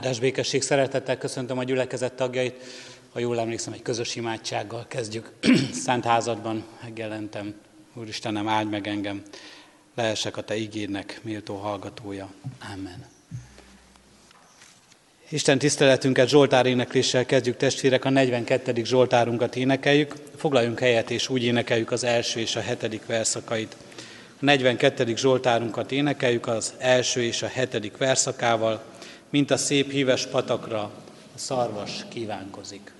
Áldás békesség, szeretettel köszöntöm a gyülekezet tagjait. Ha jól emlékszem, egy közös imádsággal kezdjük. Szent házadban megjelentem. Úristenem, áld meg engem. Lehessek a Te igédnek méltó hallgatója. Amen. Isten tiszteletünket Zsoltár énekléssel kezdjük testvérek, a 42. Zsoltárunkat énekeljük. Foglaljunk helyet és úgy énekeljük az első és a hetedik verszakait. A 42. Zsoltárunkat énekeljük az első és a hetedik verszakával, mint a szép híves patakra a szarvas kívánkozik.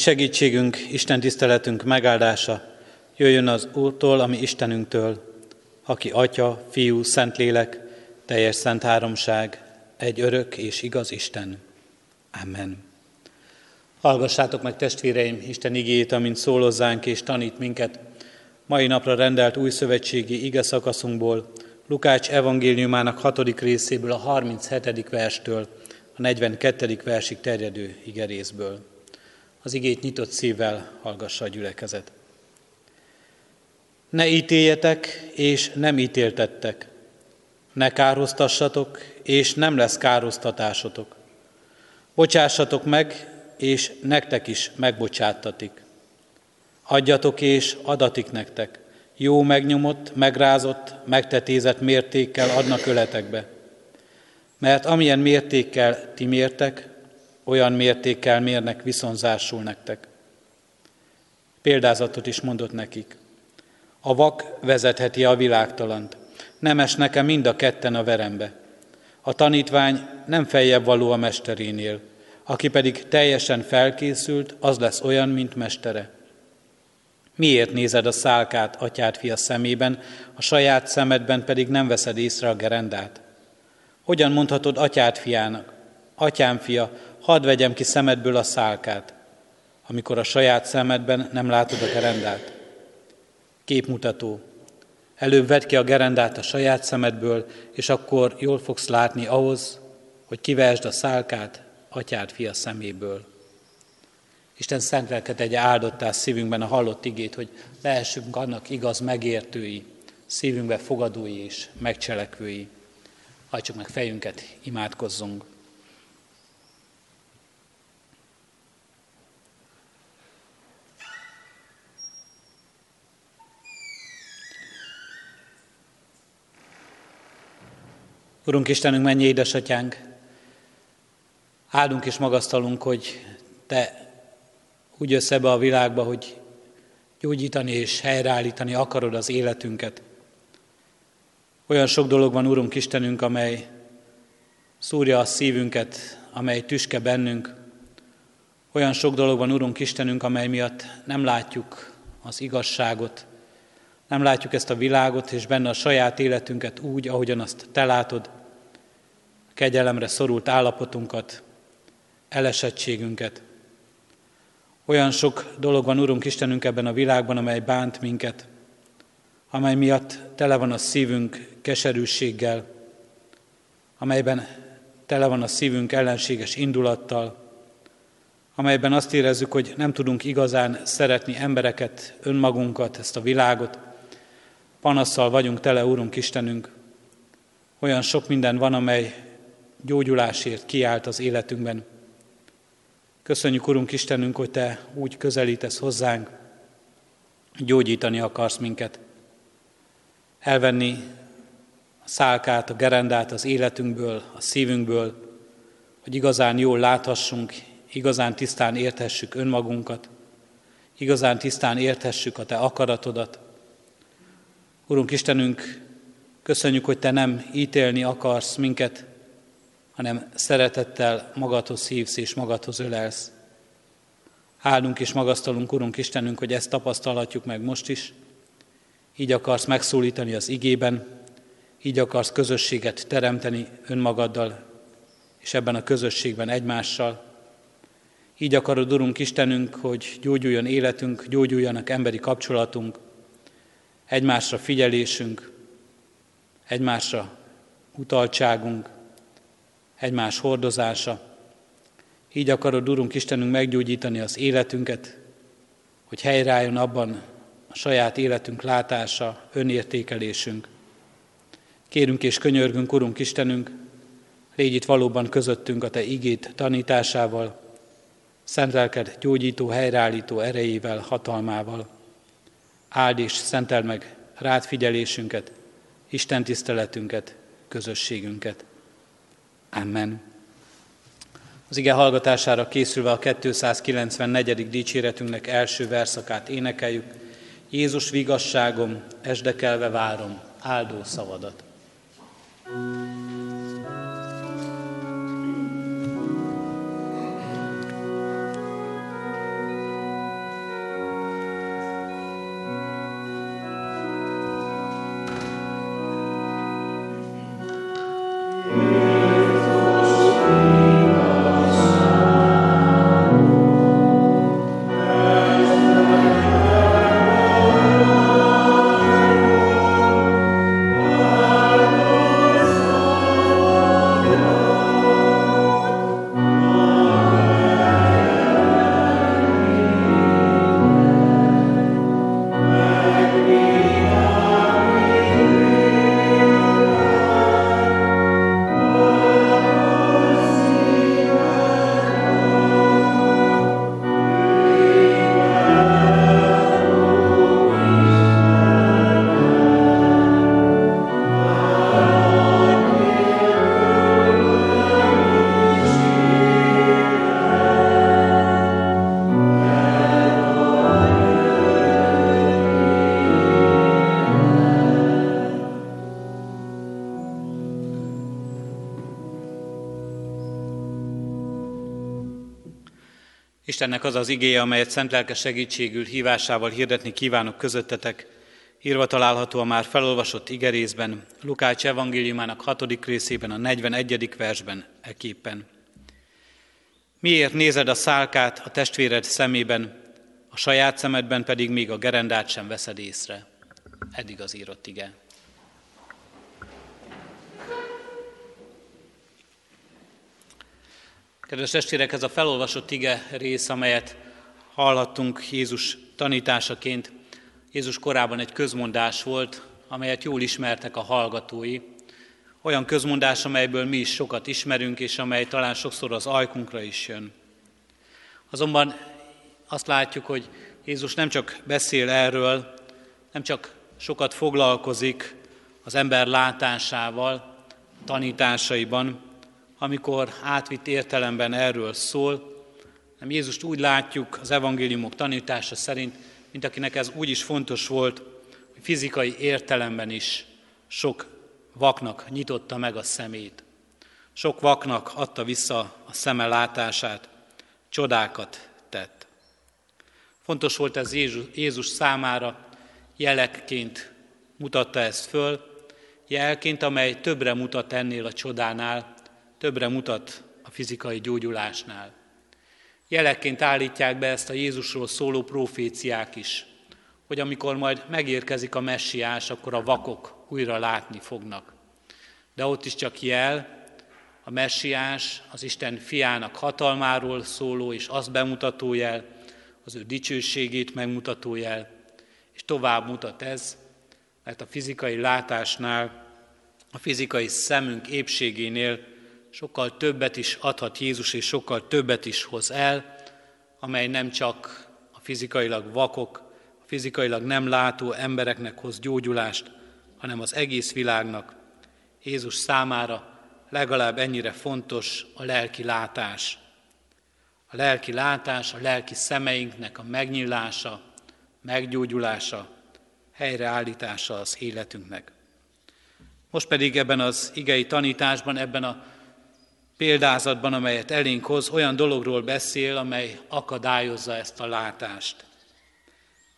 Segítségünk, Isten tiszteletünk megáldása jöjjön az Úrtól, ami Istenünktől, aki Atya, Fiú, Szentlélek, teljes szent háromság, egy örök és igaz Isten. Amen. Hallgassátok meg testvéreim Isten igét, amint szólozzánk és tanít minket. Mai napra rendelt új szövetségi ige szakaszunkból, Lukács evangéliumának hatodik részéből, a 37. verstől a 42. versig terjedő igerészből. Az igét nyitott szívvel hallgassa a gyülekezet. Ne ítéljetek, és nem ítéltettek. Ne károztassatok, és nem lesz károztatásotok. Bocsássatok meg, és nektek is megbocsáttatik. Adjatok, és adatik nektek. Jó megnyomott, megrázott, megtetézett mértékkel adnak öletekbe. Mert amilyen mértékkel ti mértek, olyan mértékkel mérnek viszonzásul nektek. Példázatot is mondott nekik. A vak vezetheti a világtalant, nem esnek-e mind a ketten a verembe. A tanítvány nem feljebb való a mesterénél, aki pedig teljesen felkészült, az lesz olyan, mint mestere. Miért nézed a szálkát atyád fia szemében, a saját szemedben pedig nem veszed észre a gerendát? Hogyan mondhatod atyád fiának, atyám fia, hadd vegyem ki szemedből a szálkát, amikor a saját szemedben nem látod a gerendát. Képmutató. Előbb vedd ki a gerendát a saját szemedből, és akkor jól fogsz látni ahhoz, hogy kivesd a szálkát atyád fia szeméből. Isten szent lelket egy áldottá szívünkben a hallott igét, hogy lehessünk annak igaz megértői, szívünkbe fogadói és megcselekvői. Hajtsuk meg fejünket, imádkozzunk. Urunk Istenünk, mennyi édesatyánk, áldunk és magasztalunk, hogy Te úgy jössz ebbe a világba, hogy gyógyítani és helyreállítani akarod az életünket. Olyan sok dolog van, Urunk Istenünk, amely szúrja a szívünket, amely tüske bennünk. Olyan sok dolog van, Urunk Istenünk, amely miatt nem látjuk az igazságot, nem látjuk ezt a világot, és benne a saját életünket úgy, ahogyan azt Te látod, a kegyelemre szorult állapotunkat, elesettségünket. Olyan sok dolog van, Urunk Istenünk, ebben a világban, amely bánt minket, amely miatt tele van a szívünk keserűséggel, amelyben tele van a szívünk ellenséges indulattal, amelyben azt érezzük, hogy nem tudunk igazán szeretni embereket, önmagunkat, ezt a világot. Panasszal vagyunk tele, Úrunk Istenünk. Olyan sok minden van, amely gyógyulásért kiállt az életünkben. Köszönjük, Urunk Istenünk, hogy Te úgy közelítesz hozzánk, gyógyítani akarsz minket. Elvenni a szálkát, a gerendát az életünkből, a szívünkből, hogy igazán jól láthassunk, igazán tisztán érthessük önmagunkat, igazán tisztán érthessük a Te akaratodat. Urunk Istenünk, köszönjük, hogy Te nem ítélni akarsz minket, hanem szeretettel magadhoz hívsz és magadhoz ölelsz. Áldunk és magasztalunk, Urunk Istenünk, hogy ezt tapasztalhatjuk meg most is. Így akarsz megszólítani az igében, így akarsz közösséget teremteni önmagaddal, és ebben a közösségben egymással. Így akarod, Urunk Istenünk, hogy gyógyuljon életünk, gyógyuljanak emberi kapcsolatunk, egymásra figyelésünk, egymásra utaltságunk, egymás hordozása. Így akarod, Urunk Istenünk, meggyógyítani az életünket, hogy helyreálljon abban a saját életünk látása, önértékelésünk. Kérünk és könyörgünk, Urunk Istenünk, légy itt valóban közöttünk a Te igét tanításával, szent lelked gyógyító, helyreállító erejével, hatalmával. Áld és szentel meg rád figyelésünket, Isten tiszteletünket, közösségünket. Amen. Az ige hallgatására készülve a 294. dicséretünknek első verszakát énekeljük. Jézus vigasságom, esdekelve várom, áldó szavadat. thank you Istennek az az igéje, amelyet szent lelke segítségül hívásával hirdetni kívánok közöttetek, írva található a már felolvasott igerészben, Lukács evangéliumának hatodik részében, a 41. versben eképpen. Miért nézed a szálkát a testvéred szemében, a saját szemedben pedig még a gerendát sem veszed észre? Eddig az írott ige. Kedves testvérek, ez a felolvasott ige rész, amelyet hallhattunk Jézus tanításaként. Jézus korában egy közmondás volt, amelyet jól ismertek a hallgatói. Olyan közmondás, amelyből mi is sokat ismerünk, és amely talán sokszor az ajkunkra is jön. Azonban azt látjuk, hogy Jézus nem csak beszél erről, nem csak sokat foglalkozik az ember látásával, tanításaiban, amikor átvitt értelemben erről szól, nem Jézust úgy látjuk az evangéliumok tanítása szerint, mint akinek ez úgy is fontos volt, hogy fizikai értelemben is sok vaknak nyitotta meg a szemét. Sok vaknak adta vissza a szeme látását, csodákat tett. Fontos volt ez Jézus, számára, jelekként mutatta ezt föl, jelként, amely többre mutat ennél a csodánál, többre mutat a fizikai gyógyulásnál. Jelekként állítják be ezt a Jézusról szóló proféciák is, hogy amikor majd megérkezik a messiás, akkor a vakok újra látni fognak. De ott is csak jel, a messiás, az Isten fiának hatalmáról szóló és azt bemutató jel, az ő dicsőségét megmutató jel, és tovább mutat ez, mert a fizikai látásnál, a fizikai szemünk épségénél sokkal többet is adhat Jézus, és sokkal többet is hoz el, amely nem csak a fizikailag vakok, a fizikailag nem látó embereknek hoz gyógyulást, hanem az egész világnak. Jézus számára legalább ennyire fontos a lelki látás. A lelki látás, a lelki szemeinknek a megnyílása, meggyógyulása, helyreállítása az életünknek. Most pedig ebben az igei tanításban, ebben a példázatban, amelyet elénk hoz, olyan dologról beszél, amely akadályozza ezt a látást.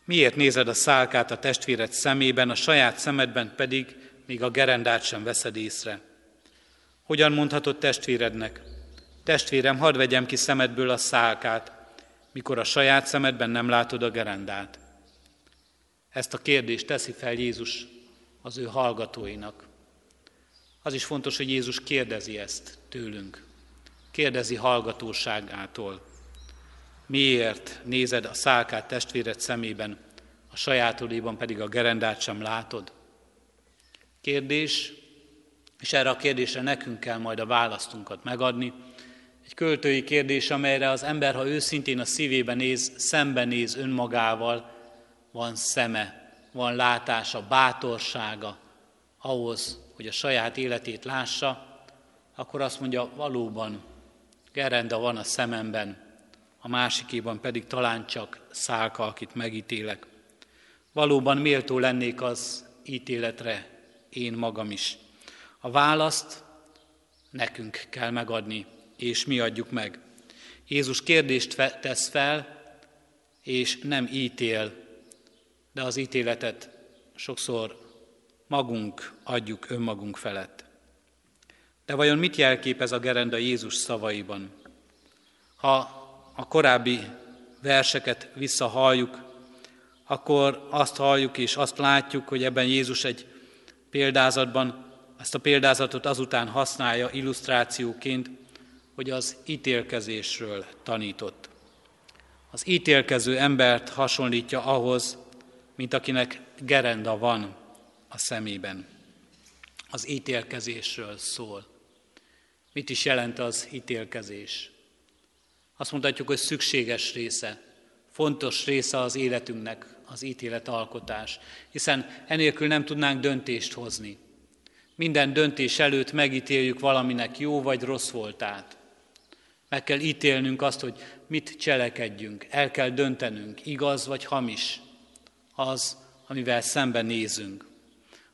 Miért nézed a szálkát a testvéred szemében, a saját szemedben pedig még a gerendát sem veszed észre? Hogyan mondhatod testvérednek, testvérem, hadd vegyem ki szemedből a szálkát, mikor a saját szemedben nem látod a gerendát? Ezt a kérdést teszi fel Jézus az ő hallgatóinak. Az is fontos, hogy Jézus kérdezi ezt tőlünk. Kérdezi hallgatóságától. Miért nézed a szálkát testvéred szemében, a sajátodéban pedig a gerendát sem látod? Kérdés, és erre a kérdésre nekünk kell majd a választunkat megadni. Egy költői kérdés, amelyre az ember, ha őszintén a szívébe néz, szembenéz önmagával, van szeme, van látása, bátorsága ahhoz, hogy a saját életét lássa, akkor azt mondja, valóban gerenda van a szememben, a másikéban pedig talán csak szálka, akit megítélek. Valóban méltó lennék az ítéletre én magam is. A választ nekünk kell megadni, és mi adjuk meg. Jézus kérdést tesz fel, és nem ítél, de az ítéletet sokszor magunk adjuk önmagunk felett. De vajon mit jelképez a gerenda Jézus szavaiban? Ha a korábbi verseket visszahalljuk, akkor azt halljuk és azt látjuk, hogy ebben Jézus egy példázatban, ezt a példázatot azután használja illusztrációként, hogy az ítélkezésről tanított. Az ítélkező embert hasonlítja ahhoz, mint akinek gerenda van a szemében. Az ítélkezésről szól. Mit is jelent az ítélkezés? Azt mondhatjuk, hogy szükséges része, fontos része az életünknek az ítéletalkotás, hiszen enélkül nem tudnánk döntést hozni. Minden döntés előtt megítéljük valaminek jó vagy rossz voltát. Meg kell ítélnünk azt, hogy mit cselekedjünk, el kell döntenünk, igaz vagy hamis, az, amivel szemben nézünk.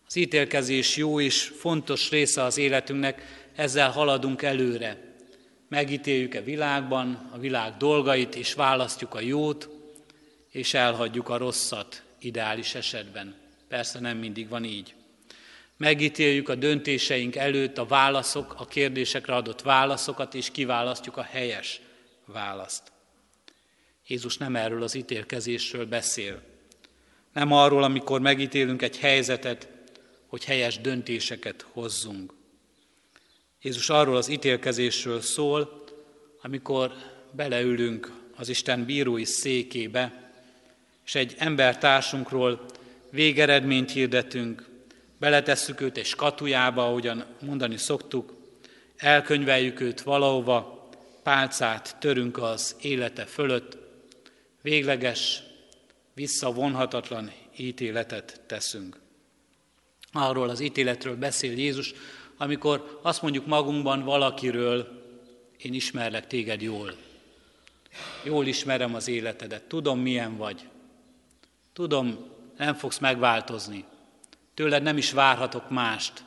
Az ítélkezés jó és fontos része az életünknek, ezzel haladunk előre. Megítéljük a világban a világ dolgait, és választjuk a jót, és elhagyjuk a rosszat ideális esetben. Persze nem mindig van így. Megítéljük a döntéseink előtt a válaszok, a kérdésekre adott válaszokat, és kiválasztjuk a helyes választ. Jézus nem erről az ítélkezésről beszél. Nem arról, amikor megítélünk egy helyzetet, hogy helyes döntéseket hozzunk. Jézus arról az ítélkezésről szól, amikor beleülünk az Isten bírói székébe, és egy embertársunkról végeredményt hirdetünk, beletesszük őt egy skatujába, ahogyan mondani szoktuk, elkönyveljük őt valahova, pálcát törünk az élete fölött, végleges, visszavonhatatlan ítéletet teszünk. Arról az ítéletről beszél Jézus, amikor azt mondjuk magunkban valakiről, én ismerlek téged jól. Jól ismerem az életedet, tudom milyen vagy. Tudom, nem fogsz megváltozni. Tőled nem is várhatok mást,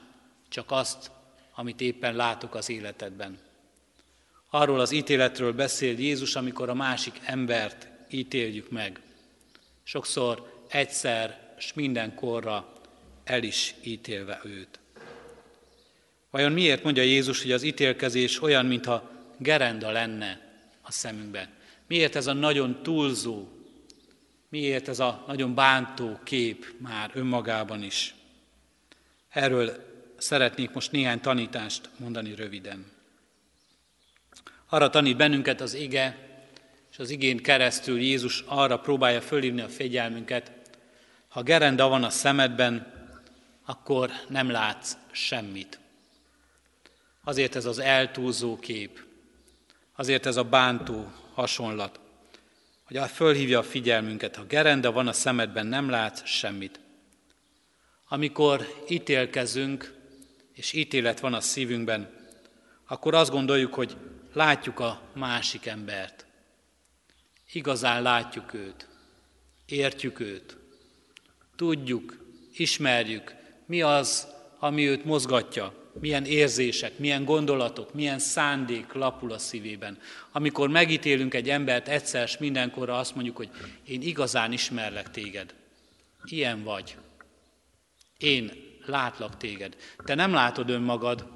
csak azt, amit éppen látok az életedben. Arról az ítéletről beszél Jézus, amikor a másik embert ítéljük meg. Sokszor egyszer és mindenkorra el is ítélve őt. Vajon miért mondja Jézus, hogy az ítélkezés olyan, mintha gerenda lenne a szemünkben? Miért ez a nagyon túlzó, miért ez a nagyon bántó kép már önmagában is? Erről szeretnék most néhány tanítást mondani röviden. Arra tanít bennünket az ige, és az igén keresztül Jézus arra próbálja fölhívni a fegyelmünket, ha gerenda van a szemedben, akkor nem látsz semmit. Azért ez az eltúlzó kép, azért ez a bántó hasonlat, hogy fölhívja a figyelmünket, ha gerenda van a szemedben, nem látsz semmit. Amikor ítélkezünk, és ítélet van a szívünkben, akkor azt gondoljuk, hogy látjuk a másik embert. Igazán látjuk őt, értjük őt, tudjuk, ismerjük, mi az, ami őt mozgatja, milyen érzések, milyen gondolatok, milyen szándék lapul a szívében. Amikor megítélünk egy embert egyszer és mindenkorra azt mondjuk, hogy én igazán ismerlek téged. Ilyen vagy. Én látlak téged. Te nem látod önmagad,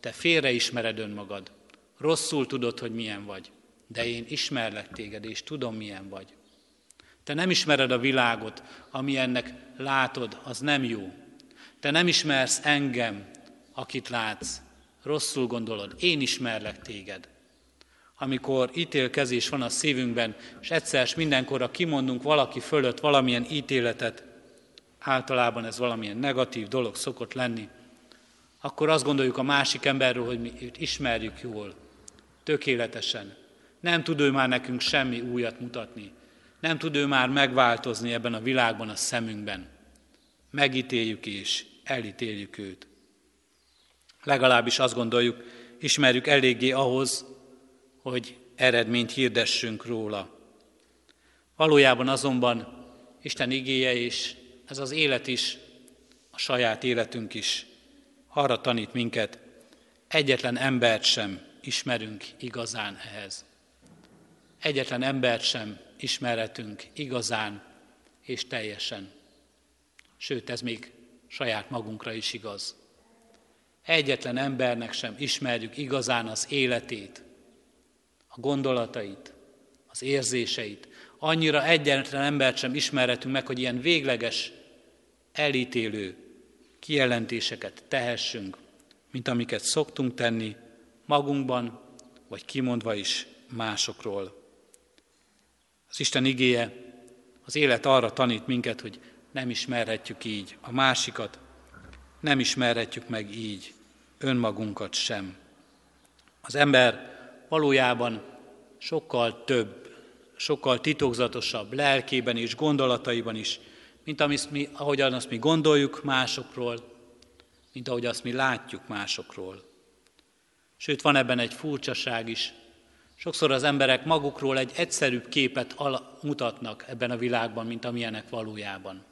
te félreismered önmagad. Rosszul tudod, hogy milyen vagy. De én ismerlek téged, és tudom, milyen vagy. Te nem ismered a világot, ami ennek látod, az nem jó. Te nem ismersz engem, akit látsz. Rosszul gondolod, én ismerlek téged. Amikor ítélkezés van a szívünkben, és egyszer mindenkorra kimondunk valaki fölött valamilyen ítéletet, általában ez valamilyen negatív dolog szokott lenni, akkor azt gondoljuk a másik emberről, hogy mi őt ismerjük jól, tökéletesen. Nem tud ő már nekünk semmi újat mutatni. Nem tud ő már megváltozni ebben a világban a szemünkben. Megítéljük és elítéljük őt. Legalábbis azt gondoljuk, ismerjük eléggé ahhoz, hogy eredményt hirdessünk róla. Valójában azonban Isten igéje és ez az élet is, a saját életünk is arra tanít minket, egyetlen embert sem ismerünk igazán ehhez. Egyetlen embert sem ismerhetünk igazán és teljesen. Sőt, ez még saját magunkra is igaz. Egyetlen embernek sem ismerjük igazán az életét, a gondolatait, az érzéseit. Annyira egyetlen embert sem ismerhetünk meg, hogy ilyen végleges, elítélő kijelentéseket tehessünk, mint amiket szoktunk tenni magunkban, vagy kimondva is másokról. Az Isten igéje, az élet arra tanít minket, hogy nem ismerhetjük így a másikat, nem ismerhetjük meg így önmagunkat sem. Az ember valójában sokkal több, sokkal titokzatosabb lelkében és gondolataiban is, mint amit mi, ahogyan azt mi gondoljuk másokról, mint ahogy azt mi látjuk másokról. Sőt, van ebben egy furcsaság is. Sokszor az emberek magukról egy egyszerűbb képet mutatnak ebben a világban, mint amilyenek valójában.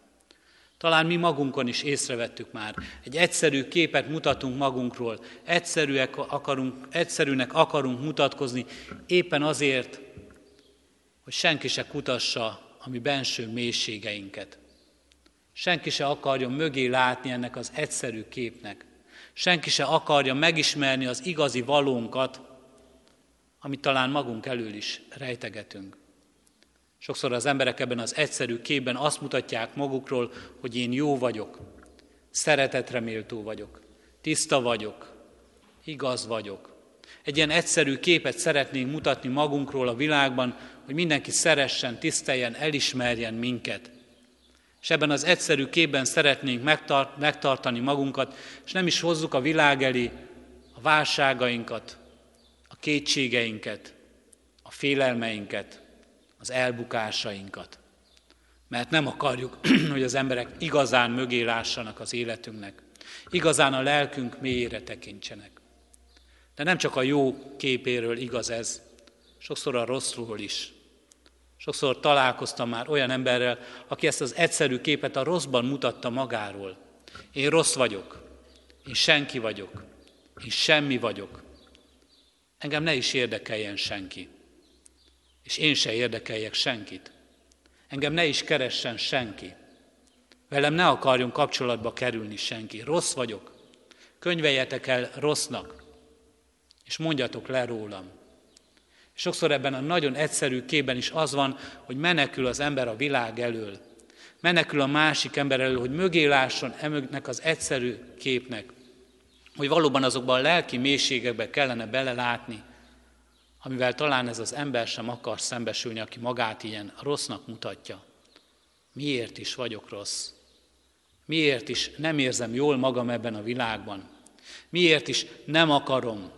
Talán mi magunkon is észrevettük már. Egy egyszerű képet mutatunk magunkról, egyszerűek akarunk, egyszerűnek akarunk mutatkozni, éppen azért, hogy senki se kutassa a mi benső mélységeinket. Senki se akarja mögé látni ennek az egyszerű képnek. Senki se akarja megismerni az igazi valónkat, amit talán magunk elől is rejtegetünk. Sokszor az emberek ebben az egyszerű képben azt mutatják magukról, hogy én jó vagyok, szeretetreméltó vagyok, tiszta vagyok, igaz vagyok, Egy ilyen egyszerű képet szeretnénk mutatni magunkról a világban, hogy mindenki szeressen, tiszteljen, elismerjen minket. És ebben az egyszerű képben szeretnénk megtart, megtartani magunkat, és nem is hozzuk a világ elé a válságainkat, a kétségeinket, a félelmeinket, az elbukásainkat. Mert nem akarjuk, hogy az emberek igazán mögé lássanak az életünknek, igazán a lelkünk mélyére tekintsenek. De nem csak a jó képéről igaz ez, sokszor a rosszról is. Sokszor találkoztam már olyan emberrel, aki ezt az egyszerű képet a rosszban mutatta magáról. Én rossz vagyok, én senki vagyok, én semmi vagyok. Engem ne is érdekeljen senki. És én se érdekeljek senkit. Engem ne is keressen senki. Velem ne akarjon kapcsolatba kerülni senki. Rossz vagyok. Könyveljetek el rossznak, és mondjatok le rólam. Sokszor ebben a nagyon egyszerű képben is az van, hogy menekül az ember a világ elől. Menekül a másik ember elől, hogy mögé lásson emögnek az egyszerű képnek. Hogy valóban azokban a lelki mélységekbe kellene belelátni, amivel talán ez az ember sem akar szembesülni, aki magát ilyen rossznak mutatja. Miért is vagyok rossz? Miért is nem érzem jól magam ebben a világban? Miért is nem akarom,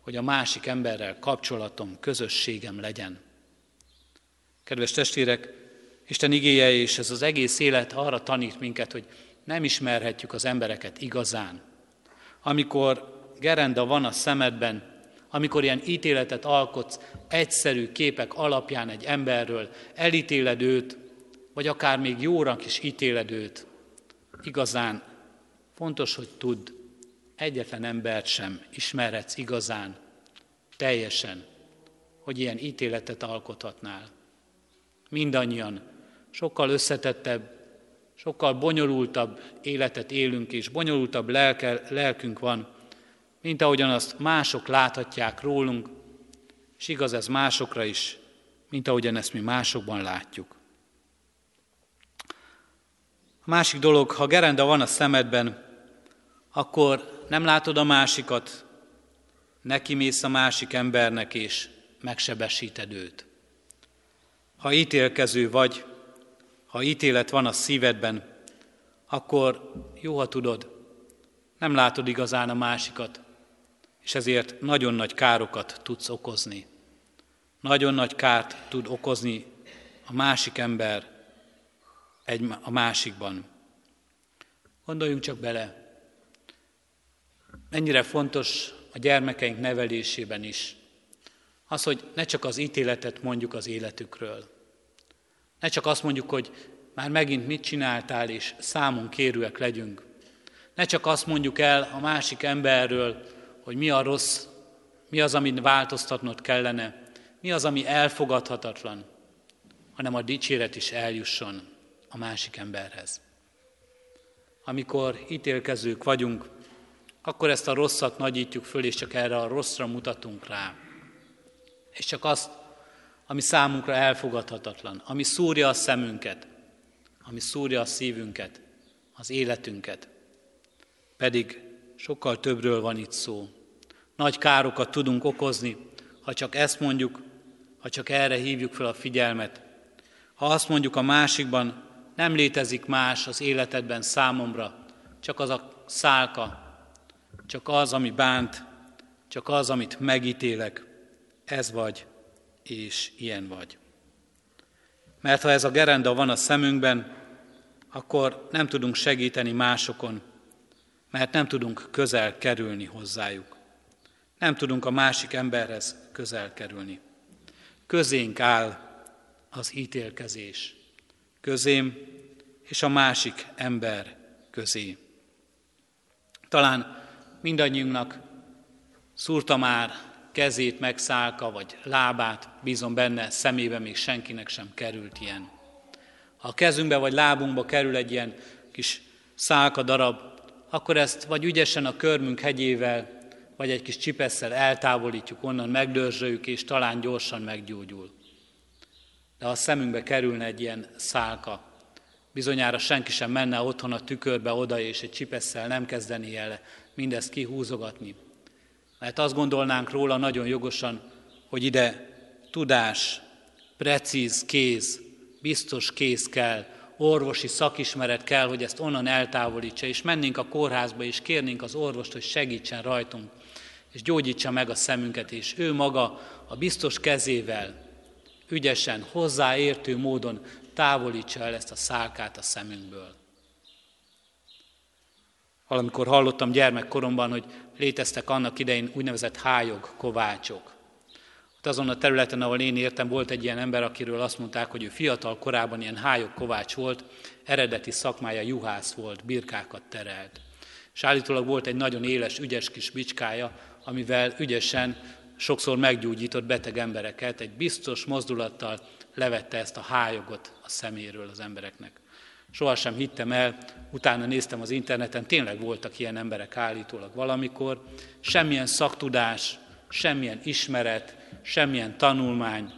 hogy a másik emberrel kapcsolatom, közösségem legyen? Kedves testvérek, Isten igéje és ez az egész élet arra tanít minket, hogy nem ismerhetjük az embereket igazán. Amikor gerenda van a szemedben, amikor ilyen ítéletet alkotsz egyszerű képek alapján egy emberről, elítéled őt, vagy akár még jóra is ítéled őt, igazán fontos, hogy tudd, egyetlen embert sem ismerhetsz igazán, teljesen, hogy ilyen ítéletet alkothatnál. Mindannyian sokkal összetettebb, sokkal bonyolultabb életet élünk, és bonyolultabb lelke, lelkünk van, mint ahogyan azt mások láthatják rólunk, és igaz ez másokra is, mint ahogyan ezt mi másokban látjuk. A másik dolog, ha gerenda van a szemedben, akkor nem látod a másikat, neki mész a másik embernek, és megsebesíted őt. Ha ítélkező vagy, ha ítélet van a szívedben, akkor jó, ha tudod, nem látod igazán a másikat, és ezért nagyon nagy károkat tudsz okozni. Nagyon nagy kárt tud okozni a másik ember egy, a másikban. Gondoljunk csak bele, mennyire fontos a gyermekeink nevelésében is az, hogy ne csak az ítéletet mondjuk az életükről. Ne csak azt mondjuk, hogy már megint mit csináltál, és számon kérőek legyünk. Ne csak azt mondjuk el a másik emberről, hogy mi a rossz, mi az, amit változtatnod kellene, mi az, ami elfogadhatatlan, hanem a dicséret is eljusson a másik emberhez. Amikor ítélkezők vagyunk, akkor ezt a rosszat nagyítjuk föl, és csak erre a rosszra mutatunk rá. És csak azt, ami számunkra elfogadhatatlan, ami szúrja a szemünket, ami szúrja a szívünket, az életünket. Pedig sokkal többről van itt szó. Nagy károkat tudunk okozni, ha csak ezt mondjuk, ha csak erre hívjuk fel a figyelmet. Ha azt mondjuk a másikban, nem létezik más az életedben számomra, csak az a szálka, csak az, ami bánt, csak az, amit megítélek, ez vagy, és ilyen vagy. Mert ha ez a gerenda van a szemünkben, akkor nem tudunk segíteni másokon, mert nem tudunk közel kerülni hozzájuk. Nem tudunk a másik emberhez közel kerülni. Közénk áll az ítélkezés. Közém és a másik ember közé. Talán mindannyiunknak szúrta már kezét megszálka, vagy lábát, bízom benne, szemébe még senkinek sem került ilyen. Ha a kezünkbe vagy lábunkba kerül egy ilyen kis szálka darab, akkor ezt vagy ügyesen a körmünk hegyével, vagy egy kis csipesszel eltávolítjuk onnan, megdörzsöljük, és talán gyorsan meggyógyul. De ha a szemünkbe kerülne egy ilyen szálka, bizonyára senki sem menne otthon a tükörbe oda, és egy csipesszel nem kezdeni el mindezt kihúzogatni. Mert azt gondolnánk róla nagyon jogosan, hogy ide tudás, precíz kéz, biztos kéz kell, orvosi szakismeret kell, hogy ezt onnan eltávolítsa, és mennénk a kórházba, és kérnénk az orvost, hogy segítsen rajtunk, és gyógyítsa meg a szemünket, és ő maga a biztos kezével, ügyesen, hozzáértő módon távolítsa el ezt a szálkát a szemünkből. Valamikor hallottam gyermekkoromban, hogy léteztek annak idején úgynevezett hájog kovácsok. Ott azon a területen, ahol én értem, volt egy ilyen ember, akiről azt mondták, hogy ő fiatal korában ilyen hájog kovács volt, eredeti szakmája juhász volt, birkákat terelt. És állítólag volt egy nagyon éles, ügyes kis bicskája, amivel ügyesen sokszor meggyógyított beteg embereket, egy biztos mozdulattal levette ezt a hájogot a szeméről az embereknek. Sohasem hittem el, utána néztem az interneten, tényleg voltak ilyen emberek állítólag valamikor, semmilyen szaktudás, semmilyen ismeret, semmilyen tanulmány,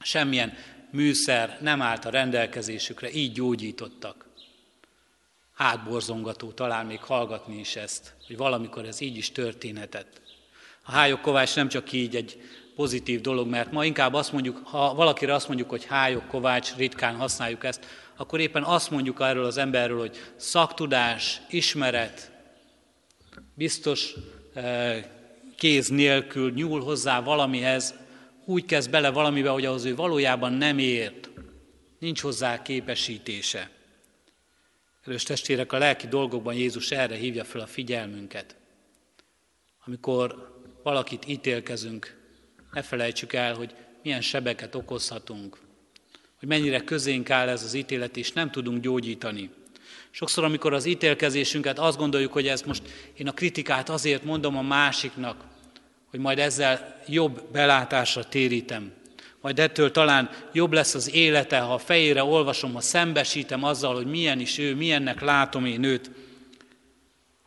semmilyen műszer nem állt a rendelkezésükre, így gyógyítottak. Hátborzongató talán még hallgatni is ezt, hogy valamikor ez így is történhetett. A hályok kovács nem csak így egy pozitív dolog, mert ma inkább azt mondjuk, ha valakire azt mondjuk, hogy hályok kovács, ritkán használjuk ezt, akkor éppen azt mondjuk erről az emberről, hogy szaktudás, ismeret, biztos eh, kéz nélkül nyúl hozzá valamihez, úgy kezd bele valamibe, hogy ahhoz ő valójában nem ért, nincs hozzá képesítése. Erős testvérek, a lelki dolgokban Jézus erre hívja fel a figyelmünket. Amikor valakit ítélkezünk, ne felejtsük el, hogy milyen sebeket okozhatunk, hogy mennyire közénk áll ez az ítélet, és nem tudunk gyógyítani. Sokszor, amikor az ítélkezésünket azt gondoljuk, hogy ez most én a kritikát azért mondom a másiknak, hogy majd ezzel jobb belátásra térítem. Majd ettől talán jobb lesz az élete, ha a fejére olvasom, ha szembesítem azzal, hogy milyen is ő, milyennek látom én őt,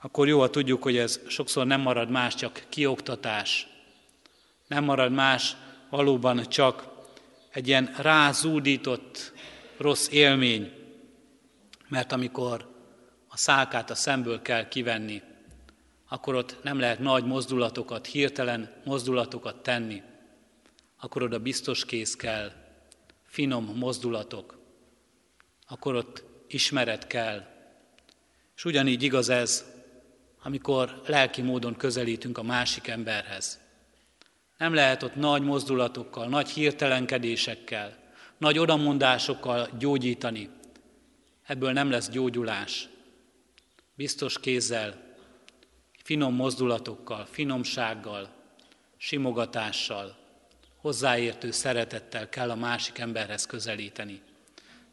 akkor jó, ha tudjuk, hogy ez sokszor nem marad más, csak kioktatás. Nem marad más valóban csak egy ilyen rázúdított rossz élmény, mert amikor a szálkát a szemből kell kivenni, akkor ott nem lehet nagy mozdulatokat, hirtelen mozdulatokat tenni. Akkor oda biztos kész kell, finom mozdulatok. Akkor ott ismeret kell. És ugyanígy igaz ez, amikor lelki módon közelítünk a másik emberhez. Nem lehet ott nagy mozdulatokkal, nagy hirtelenkedésekkel, nagy odamondásokkal gyógyítani. Ebből nem lesz gyógyulás. Biztos kézzel, finom mozdulatokkal, finomsággal, simogatással, hozzáértő szeretettel kell a másik emberhez közelíteni.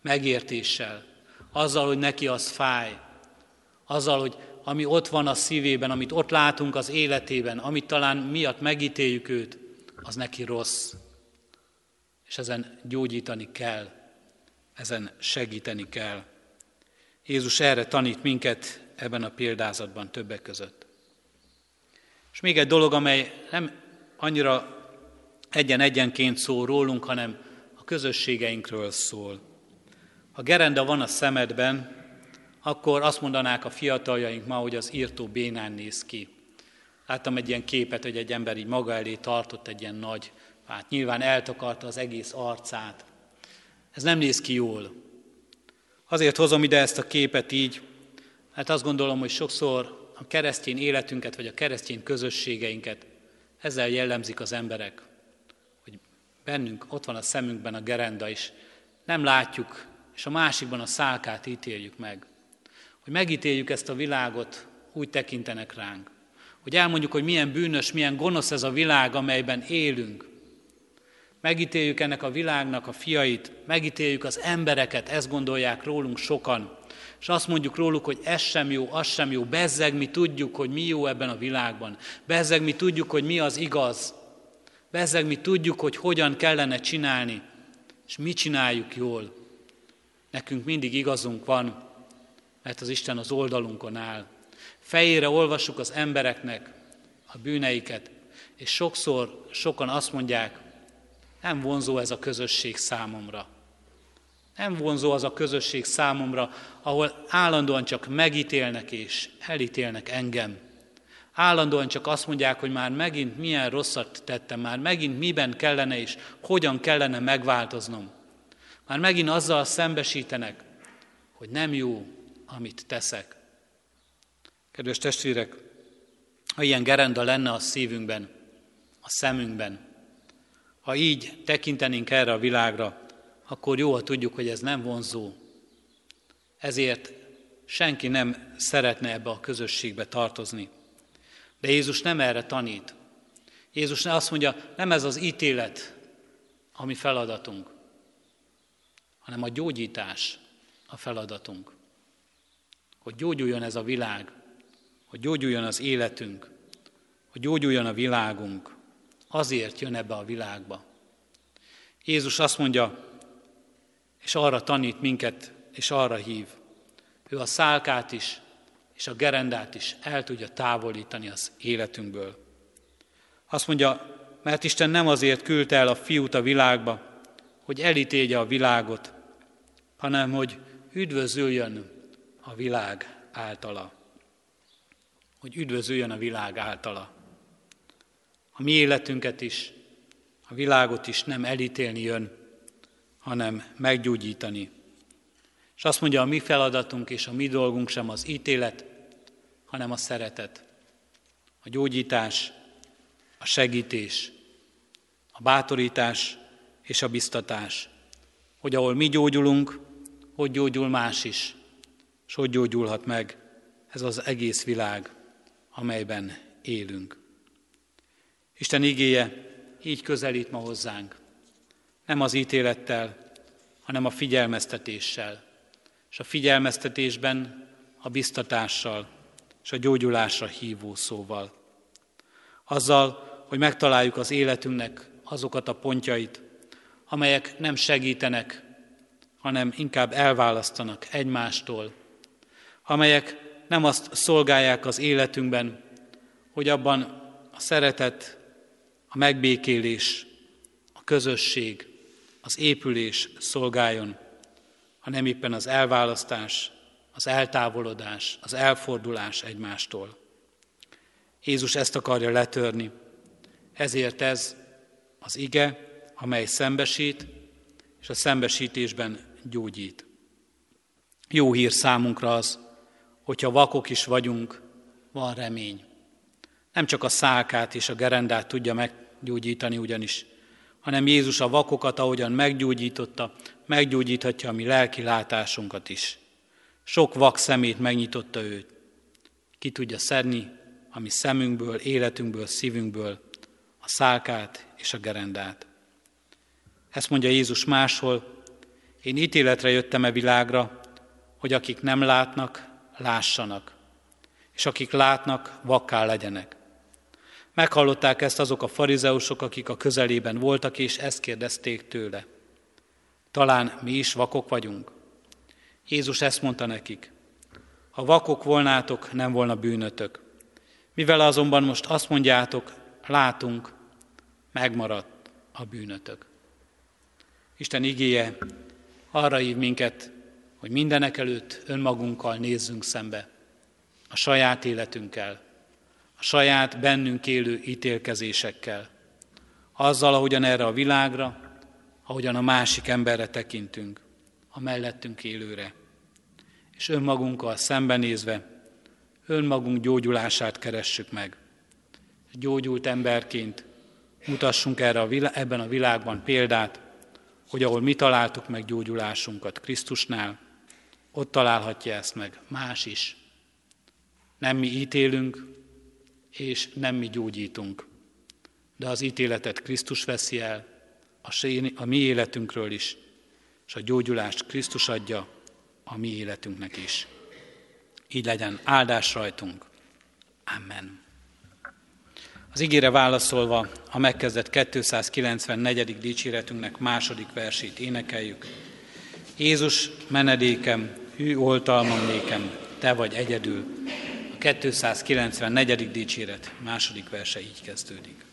Megértéssel, azzal, hogy neki az fáj, azzal, hogy ami ott van a szívében, amit ott látunk az életében, amit talán miatt megítéljük őt, az neki rossz. És ezen gyógyítani kell, ezen segíteni kell. Jézus erre tanít minket ebben a példázatban többek között. És még egy dolog, amely nem annyira egyen-egyenként szól rólunk, hanem a közösségeinkről szól. Ha gerenda van a szemedben, akkor azt mondanák a fiataljaink ma, hogy az írtó bénán néz ki. Láttam egy ilyen képet, hogy egy ember így maga elé tartott egy ilyen nagy, hát nyilván eltakarta az egész arcát. Ez nem néz ki jól. Azért hozom ide ezt a képet így, mert azt gondolom, hogy sokszor a keresztény életünket, vagy a keresztény közösségeinket ezzel jellemzik az emberek, hogy bennünk ott van a szemünkben a gerenda is, nem látjuk, és a másikban a szálkát ítéljük meg. Hogy megítéljük ezt a világot, úgy tekintenek ránk. Hogy elmondjuk, hogy milyen bűnös, milyen gonosz ez a világ, amelyben élünk. Megítéljük ennek a világnak a fiait, megítéljük az embereket, ezt gondolják rólunk sokan és azt mondjuk róluk, hogy ez sem jó, az sem jó, bezzeg mi tudjuk, hogy mi jó ebben a világban, bezzeg mi tudjuk, hogy mi az igaz, bezzeg mi tudjuk, hogy hogyan kellene csinálni, és mi csináljuk jól. Nekünk mindig igazunk van, mert az Isten az oldalunkon áll. Fejére olvassuk az embereknek a bűneiket, és sokszor sokan azt mondják, nem vonzó ez a közösség számomra. Nem vonzó az a közösség számomra, ahol állandóan csak megítélnek és elítélnek engem. Állandóan csak azt mondják, hogy már megint milyen rosszat tettem, már megint miben kellene és hogyan kellene megváltoznom. Már megint azzal szembesítenek, hogy nem jó, amit teszek. Kedves testvérek, ha ilyen gerenda lenne a szívünkben, a szemünkben, ha így tekintenénk erre a világra, akkor jó, ha tudjuk, hogy ez nem vonzó. Ezért senki nem szeretne ebbe a közösségbe tartozni. De Jézus nem erre tanít. Jézus azt mondja, nem ez az ítélet, ami feladatunk, hanem a gyógyítás a feladatunk. Hogy gyógyuljon ez a világ, hogy gyógyuljon az életünk, hogy gyógyuljon a világunk. Azért jön ebbe a világba. Jézus azt mondja, és arra tanít minket, és arra hív. Ő a szálkát is, és a gerendát is el tudja távolítani az életünkből. Azt mondja, mert Isten nem azért küldte el a fiút a világba, hogy elítélje a világot, hanem hogy üdvözüljön a világ általa. Hogy üdvözüljön a világ általa. A mi életünket is, a világot is nem elítélni jön, hanem meggyógyítani. És azt mondja, a mi feladatunk és a mi dolgunk sem az ítélet, hanem a szeretet, a gyógyítás, a segítés, a bátorítás és a biztatás, hogy ahol mi gyógyulunk, hogy gyógyul más is, és hogy gyógyulhat meg ez az egész világ, amelyben élünk. Isten igéje így közelít ma hozzánk, nem az ítélettel, hanem a figyelmeztetéssel, és a figyelmeztetésben a biztatással, és a gyógyulásra hívó szóval. Azzal, hogy megtaláljuk az életünknek azokat a pontjait, amelyek nem segítenek, hanem inkább elválasztanak egymástól, amelyek nem azt szolgálják az életünkben, hogy abban a szeretet, a megbékélés, a közösség, az épülés szolgáljon, hanem éppen az elválasztás, az eltávolodás, az elfordulás egymástól. Jézus ezt akarja letörni, ezért ez az ige, amely szembesít, és a szembesítésben gyógyít. Jó hír számunkra az, hogyha vakok is vagyunk, van remény. Nem csak a szálkát és a gerendát tudja meggyógyítani ugyanis, hanem Jézus a vakokat, ahogyan meggyógyította, meggyógyíthatja a mi lelki látásunkat is. Sok vak szemét megnyitotta őt. Ki tudja szedni a mi szemünkből, életünkből, szívünkből a szálkát és a gerendát. Ezt mondja Jézus máshol, én ítéletre jöttem e világra, hogy akik nem látnak, lássanak, és akik látnak, vakká legyenek. Meghallották ezt azok a farizeusok, akik a közelében voltak, és ezt kérdezték tőle. Talán mi is vakok vagyunk? Jézus ezt mondta nekik. Ha vakok volnátok, nem volna bűnötök. Mivel azonban most azt mondjátok, látunk, megmaradt a bűnötök. Isten igéje arra hív minket, hogy mindenek előtt önmagunkkal nézzünk szembe, a saját életünkkel, a saját bennünk élő ítélkezésekkel, azzal, ahogyan erre a világra, ahogyan a másik emberre tekintünk, a mellettünk élőre. És önmagunkkal szembenézve, önmagunk gyógyulását keressük meg. Gyógyult emberként mutassunk erre a vilá- ebben a világban példát, hogy ahol mi találtuk meg gyógyulásunkat Krisztusnál, ott találhatja ezt meg más is. Nem mi ítélünk, és nem mi gyógyítunk, de az ítéletet Krisztus veszi el, a mi életünkről is, és a gyógyulást Krisztus adja a mi életünknek is. Így legyen áldás rajtunk. Amen. Az ígére válaszolva a megkezdett 294. dicséretünknek második versét énekeljük. Jézus menedékem, hű oltalmam nékem, te vagy egyedül. A 294. dicséret második verse így kezdődik.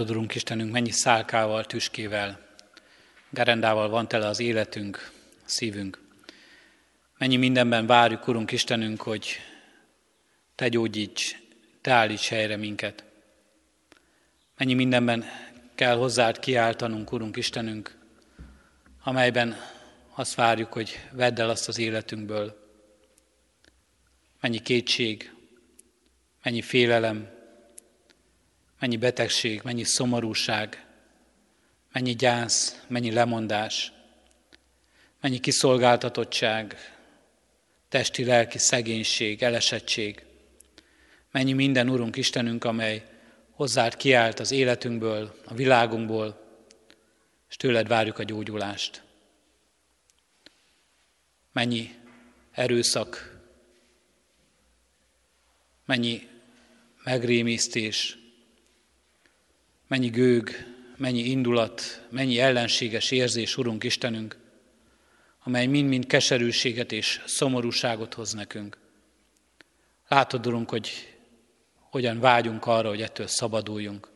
Látod, Urunk Istenünk, mennyi szálkával, tüskével, gerendával van tele az életünk, szívünk. Mennyi mindenben várjuk, Urunk Istenünk, hogy Te gyógyíts, Te állíts helyre minket. Mennyi mindenben kell hozzád kiáltanunk, Urunk Istenünk, amelyben azt várjuk, hogy vedd el azt az életünkből. Mennyi kétség, mennyi félelem, mennyi betegség, mennyi szomorúság, mennyi gyász, mennyi lemondás, mennyi kiszolgáltatottság, testi, lelki szegénység, elesettség, mennyi minden, Urunk Istenünk, amely hozzád kiállt az életünkből, a világunkból, és tőled várjuk a gyógyulást. Mennyi erőszak, mennyi megrémisztés, mennyi gőg, mennyi indulat, mennyi ellenséges érzés, Urunk Istenünk, amely mind-mind keserűséget és szomorúságot hoz nekünk. Látod, Urunk, hogy hogyan vágyunk arra, hogy ettől szabaduljunk.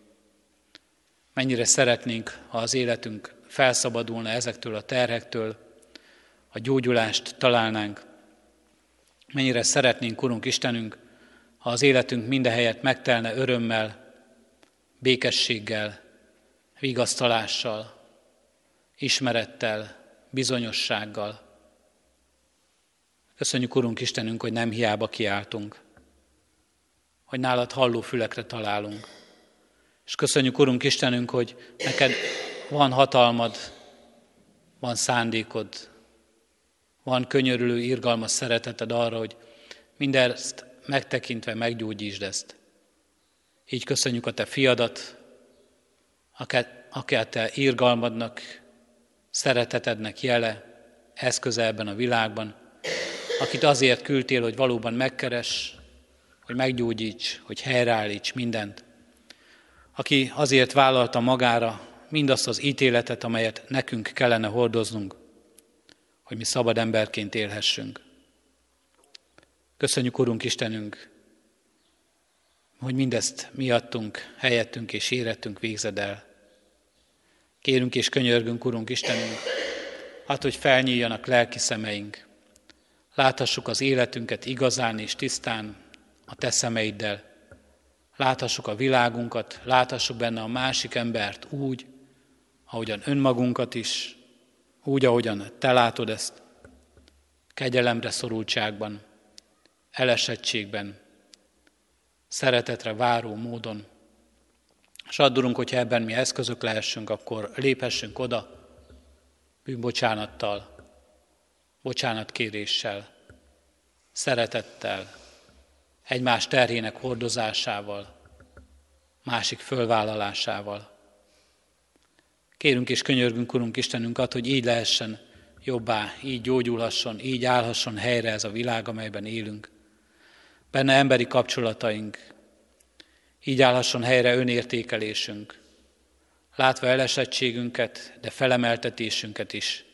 Mennyire szeretnénk, ha az életünk felszabadulna ezektől a terhektől, a gyógyulást találnánk. Mennyire szeretnénk, Urunk Istenünk, ha az életünk mindehelyett megtelne örömmel, békességgel, vigasztalással, ismerettel, bizonyossággal. Köszönjük, Urunk Istenünk, hogy nem hiába kiáltunk, hogy nálad halló fülekre találunk. És köszönjük, Urunk Istenünk, hogy neked van hatalmad, van szándékod, van könyörülő, irgalmas szereteted arra, hogy mindezt megtekintve meggyógyítsd ezt. Így köszönjük a Te fiadat, aki a Te irgalmadnak, szeretetednek jele, eszköze ebben a világban, akit azért küldtél, hogy valóban megkeres, hogy meggyógyíts, hogy helyreállíts mindent, aki azért vállalta magára mindazt az ítéletet, amelyet nekünk kellene hordoznunk, hogy mi szabad emberként élhessünk. Köszönjük, Urunk Istenünk, hogy mindezt miattunk, helyettünk és érettünk végzed el. Kérünk és könyörgünk, Urunk Istenünk, hát, hogy felnyíljanak lelki szemeink, láthassuk az életünket igazán és tisztán a Te szemeiddel, láthassuk a világunkat, láthassuk benne a másik embert úgy, ahogyan önmagunkat is, úgy, ahogyan Te látod ezt, kegyelemre szorultságban, elesettségben, szeretetre váró módon. És addurunk, hogyha ebben mi eszközök lehessünk, akkor léphessünk oda bűnbocsánattal, bocsánatkéréssel, szeretettel, egymás terhének hordozásával, másik fölvállalásával. Kérünk és könyörgünk, Urunk Istenünket, hogy így lehessen jobbá, így gyógyulhasson, így állhasson helyre ez a világ, amelyben élünk benne emberi kapcsolataink, így állhasson helyre önértékelésünk, látva elesettségünket, de felemeltetésünket is,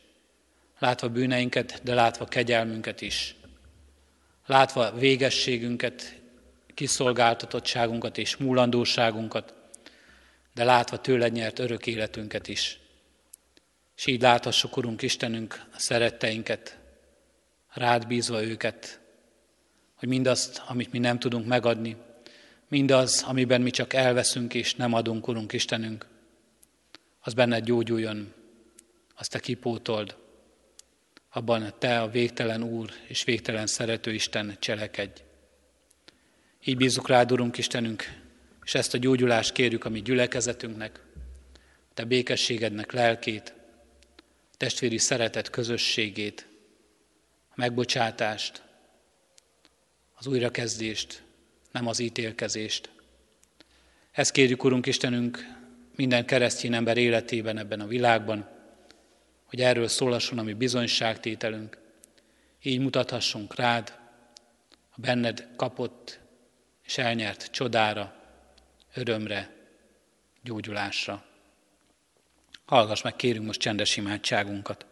látva bűneinket, de látva kegyelmünket is, látva végességünket, kiszolgáltatottságunkat és múlandóságunkat, de látva tőled nyert örök életünket is. És így láthassuk, Urunk Istenünk, a szeretteinket, rád bízva őket, hogy mindazt, amit mi nem tudunk megadni, mindaz, amiben mi csak elveszünk és nem adunk, Urunk Istenünk, az benned gyógyuljon, azt Te kipótold, abban Te a végtelen Úr és végtelen szerető Isten cselekedj. Így bízzuk rád, Urunk Istenünk, és ezt a gyógyulást kérjük a mi gyülekezetünknek, Te békességednek lelkét, testvéri szeretet közösségét, a megbocsátást, az újrakezdést, nem az ítélkezést. Ezt kérjük, Urunk Istenünk, minden keresztény ember életében ebben a világban, hogy erről szólasson a mi bizonyságtételünk, így mutathassunk rád a benned kapott és elnyert csodára, örömre, gyógyulásra. Hallgass meg, kérünk most csendes imádságunkat.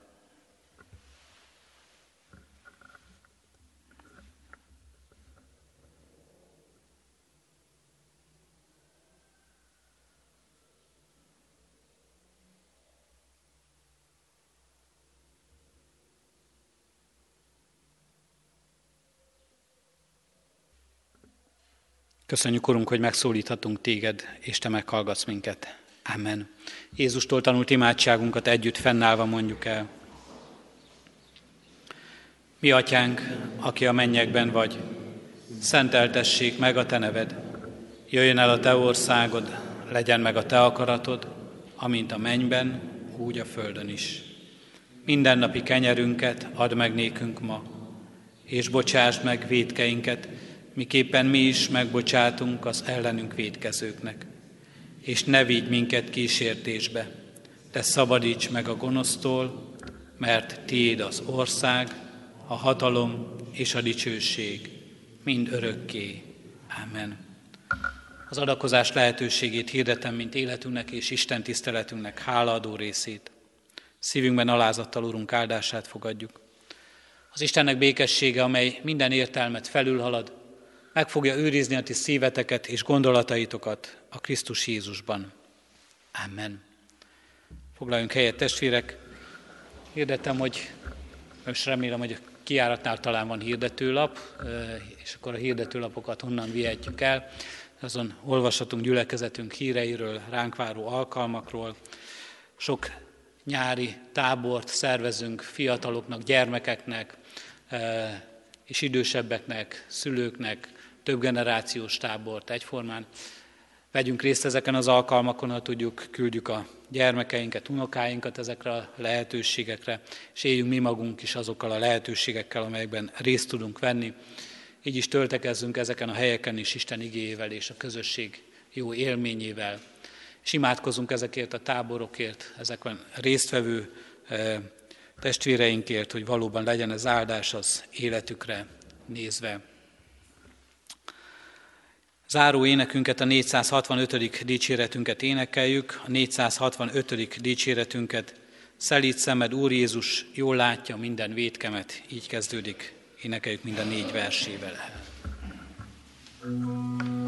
Köszönjük, Urunk, hogy megszólíthatunk téged, és te meghallgatsz minket. Amen. Jézustól tanult imádságunkat együtt fennállva mondjuk el. Mi atyánk, aki a mennyekben vagy, szenteltessék meg a te neved. Jöjjön el a te országod, legyen meg a te akaratod, amint a mennyben, úgy a földön is. Mindennapi kenyerünket add meg nékünk ma, és bocsásd meg védkeinket, miképpen mi is megbocsátunk az ellenünk védkezőknek. És ne vigy minket kísértésbe, de szabadíts meg a gonosztól, mert tiéd az ország, a hatalom és a dicsőség, mind örökké. Amen. Az adakozás lehetőségét hirdetem, mint életünknek és Isten tiszteletünknek hálaadó részét. Szívünkben alázattal Urunk áldását fogadjuk. Az Istennek békessége, amely minden értelmet felülhalad, meg fogja őrizni a ti szíveteket és gondolataitokat a Krisztus Jézusban. Amen. Foglaljunk helyet, testvérek. Hirdetem, hogy most remélem, hogy a kiáratnál talán van hirdetőlap, és akkor a hirdetőlapokat honnan vihetjük el. Azon olvashatunk gyülekezetünk híreiről, ránk váró alkalmakról. Sok nyári tábort szervezünk fiataloknak, gyermekeknek, és idősebbeknek, szülőknek, több generációs tábort egyformán. Vegyünk részt ezeken az alkalmakon, ha tudjuk, küldjük a gyermekeinket, unokáinkat ezekre a lehetőségekre, és éljünk mi magunk is azokkal a lehetőségekkel, amelyekben részt tudunk venni. Így is töltekezzünk ezeken a helyeken is Isten igéjével és a közösség jó élményével. És imádkozunk ezekért a táborokért, ezekben résztvevő eh, testvéreinkért, hogy valóban legyen ez áldás az életükre nézve. Záró énekünket, a 465. dicséretünket énekeljük, a 465. dicséretünket Szelít szemed, Úr Jézus, jól látja minden védkemet, így kezdődik, énekeljük minden négy versével. thank you